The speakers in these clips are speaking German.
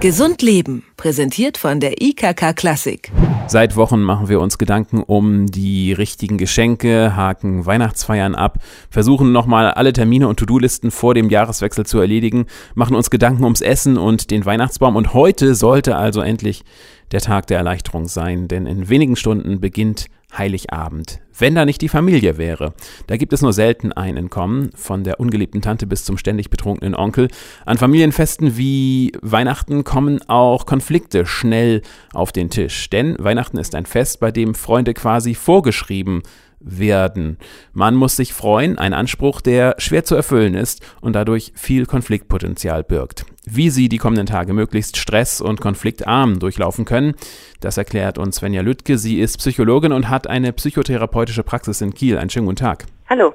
Gesund Leben, präsentiert von der IKK Klassik. Seit Wochen machen wir uns Gedanken um die richtigen Geschenke, haken Weihnachtsfeiern ab, versuchen nochmal alle Termine und To-Do-Listen vor dem Jahreswechsel zu erledigen, machen uns Gedanken ums Essen und den Weihnachtsbaum und heute sollte also endlich der Tag der Erleichterung sein, denn in wenigen Stunden beginnt Heiligabend. Wenn da nicht die Familie wäre. Da gibt es nur selten ein Entkommen, von der ungeliebten Tante bis zum ständig betrunkenen Onkel. An Familienfesten wie Weihnachten kommen auch Konflikte schnell auf den Tisch. Denn Weihnachten ist ein Fest, bei dem Freunde quasi vorgeschrieben werden. Man muss sich freuen, ein Anspruch, der schwer zu erfüllen ist und dadurch viel Konfliktpotenzial birgt. Wie Sie die kommenden Tage möglichst stress- und konfliktarm durchlaufen können, das erklärt uns Svenja Lüttke. Sie ist Psychologin und hat eine psychotherapeutische Praxis in Kiel. Einen schönen guten Tag. Hallo.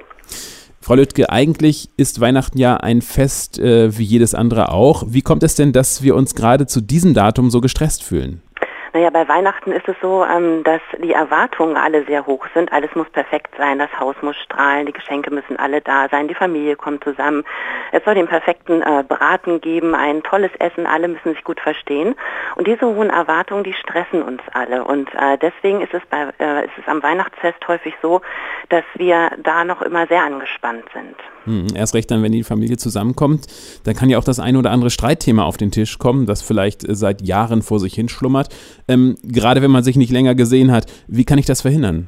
Frau Lüttke, eigentlich ist Weihnachten ja ein Fest äh, wie jedes andere auch. Wie kommt es denn, dass wir uns gerade zu diesem Datum so gestresst fühlen? Naja, bei Weihnachten ist es so, ähm, dass die Erwartungen alle sehr hoch sind. Alles muss perfekt sein, das Haus muss strahlen, die Geschenke müssen alle da sein, die Familie kommt zusammen. Es soll den perfekten äh, Braten geben, ein tolles Essen, alle müssen sich gut verstehen. Und diese hohen Erwartungen, die stressen uns alle. Und äh, deswegen ist es, bei, äh, ist es am Weihnachtsfest häufig so, dass wir da noch immer sehr angespannt sind. Hm, erst recht dann, wenn die Familie zusammenkommt, dann kann ja auch das ein oder andere Streitthema auf den Tisch kommen, das vielleicht äh, seit Jahren vor sich hinschlummert. Ähm, gerade wenn man sich nicht länger gesehen hat, wie kann ich das verhindern?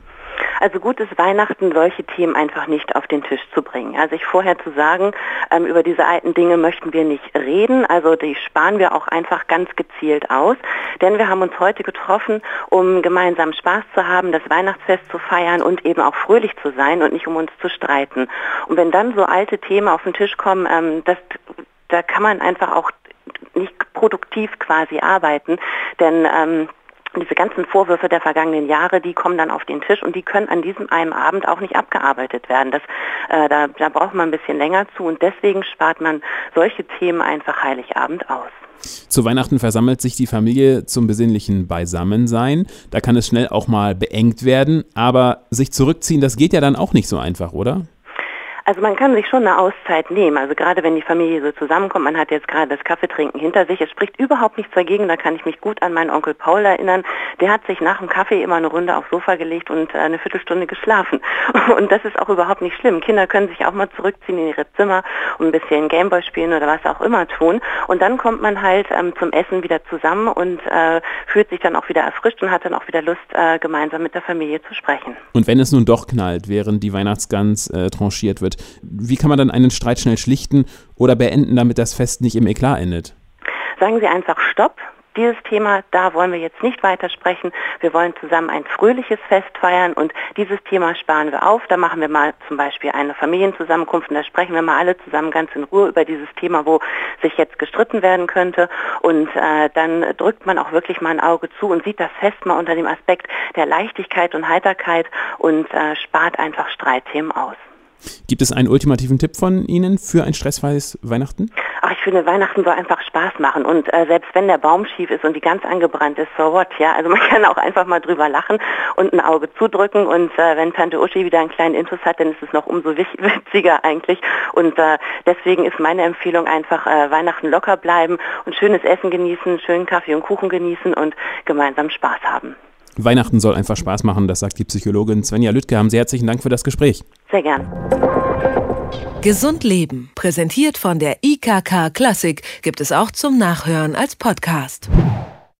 Also gut ist Weihnachten, solche Themen einfach nicht auf den Tisch zu bringen. Also ich vorher zu sagen, ähm, über diese alten Dinge möchten wir nicht reden, also die sparen wir auch einfach ganz gezielt aus, denn wir haben uns heute getroffen, um gemeinsam Spaß zu haben, das Weihnachtsfest zu feiern und eben auch fröhlich zu sein und nicht um uns zu streiten. Und wenn dann so alte Themen auf den Tisch kommen, ähm, das, da kann man einfach auch nicht produktiv quasi arbeiten, denn ähm, diese ganzen Vorwürfe der vergangenen Jahre, die kommen dann auf den Tisch und die können an diesem einen Abend auch nicht abgearbeitet werden. Das, äh, da, da braucht man ein bisschen länger zu und deswegen spart man solche Themen einfach Heiligabend aus. Zu Weihnachten versammelt sich die Familie zum besinnlichen Beisammensein. Da kann es schnell auch mal beengt werden, aber sich zurückziehen, das geht ja dann auch nicht so einfach, oder? Also man kann sich schon eine Auszeit nehmen. Also gerade wenn die Familie so zusammenkommt, man hat jetzt gerade das Kaffeetrinken hinter sich, es spricht überhaupt nichts dagegen. Da kann ich mich gut an meinen Onkel Paul erinnern. Der hat sich nach dem Kaffee immer eine Runde aufs Sofa gelegt und eine Viertelstunde geschlafen. Und das ist auch überhaupt nicht schlimm. Kinder können sich auch mal zurückziehen in ihre Zimmer und ein bisschen Gameboy spielen oder was auch immer tun. Und dann kommt man halt ähm, zum Essen wieder zusammen und äh, fühlt sich dann auch wieder erfrischt und hat dann auch wieder Lust, äh, gemeinsam mit der Familie zu sprechen. Und wenn es nun doch knallt, während die Weihnachtsgans äh, tranchiert wird, wie kann man dann einen Streit schnell schlichten oder beenden, damit das Fest nicht im Eklat endet? Sagen Sie einfach Stopp. Dieses Thema, da wollen wir jetzt nicht weitersprechen. Wir wollen zusammen ein fröhliches Fest feiern und dieses Thema sparen wir auf. Da machen wir mal zum Beispiel eine Familienzusammenkunft und da sprechen wir mal alle zusammen ganz in Ruhe über dieses Thema, wo sich jetzt gestritten werden könnte. Und äh, dann drückt man auch wirklich mal ein Auge zu und sieht das Fest mal unter dem Aspekt der Leichtigkeit und Heiterkeit und äh, spart einfach Streitthemen aus. Gibt es einen ultimativen Tipp von Ihnen für ein stressfreies Weihnachten? Ach, ich finde, Weihnachten soll einfach Spaß machen. Und äh, selbst wenn der Baum schief ist und die ganz angebrannt ist, so what, ja. Also man kann auch einfach mal drüber lachen und ein Auge zudrücken. Und äh, wenn Tante Uschi wieder einen kleinen Intus hat, dann ist es noch umso witziger eigentlich. Und äh, deswegen ist meine Empfehlung einfach äh, Weihnachten locker bleiben und schönes Essen genießen, schönen Kaffee und Kuchen genießen und gemeinsam Spaß haben. Weihnachten soll einfach Spaß machen, das sagt die Psychologin Svenja Lüttke. Haben Sie herzlichen Dank für das Gespräch. Sehr gern. Gesund Leben, präsentiert von der IKK Klassik, gibt es auch zum Nachhören als Podcast.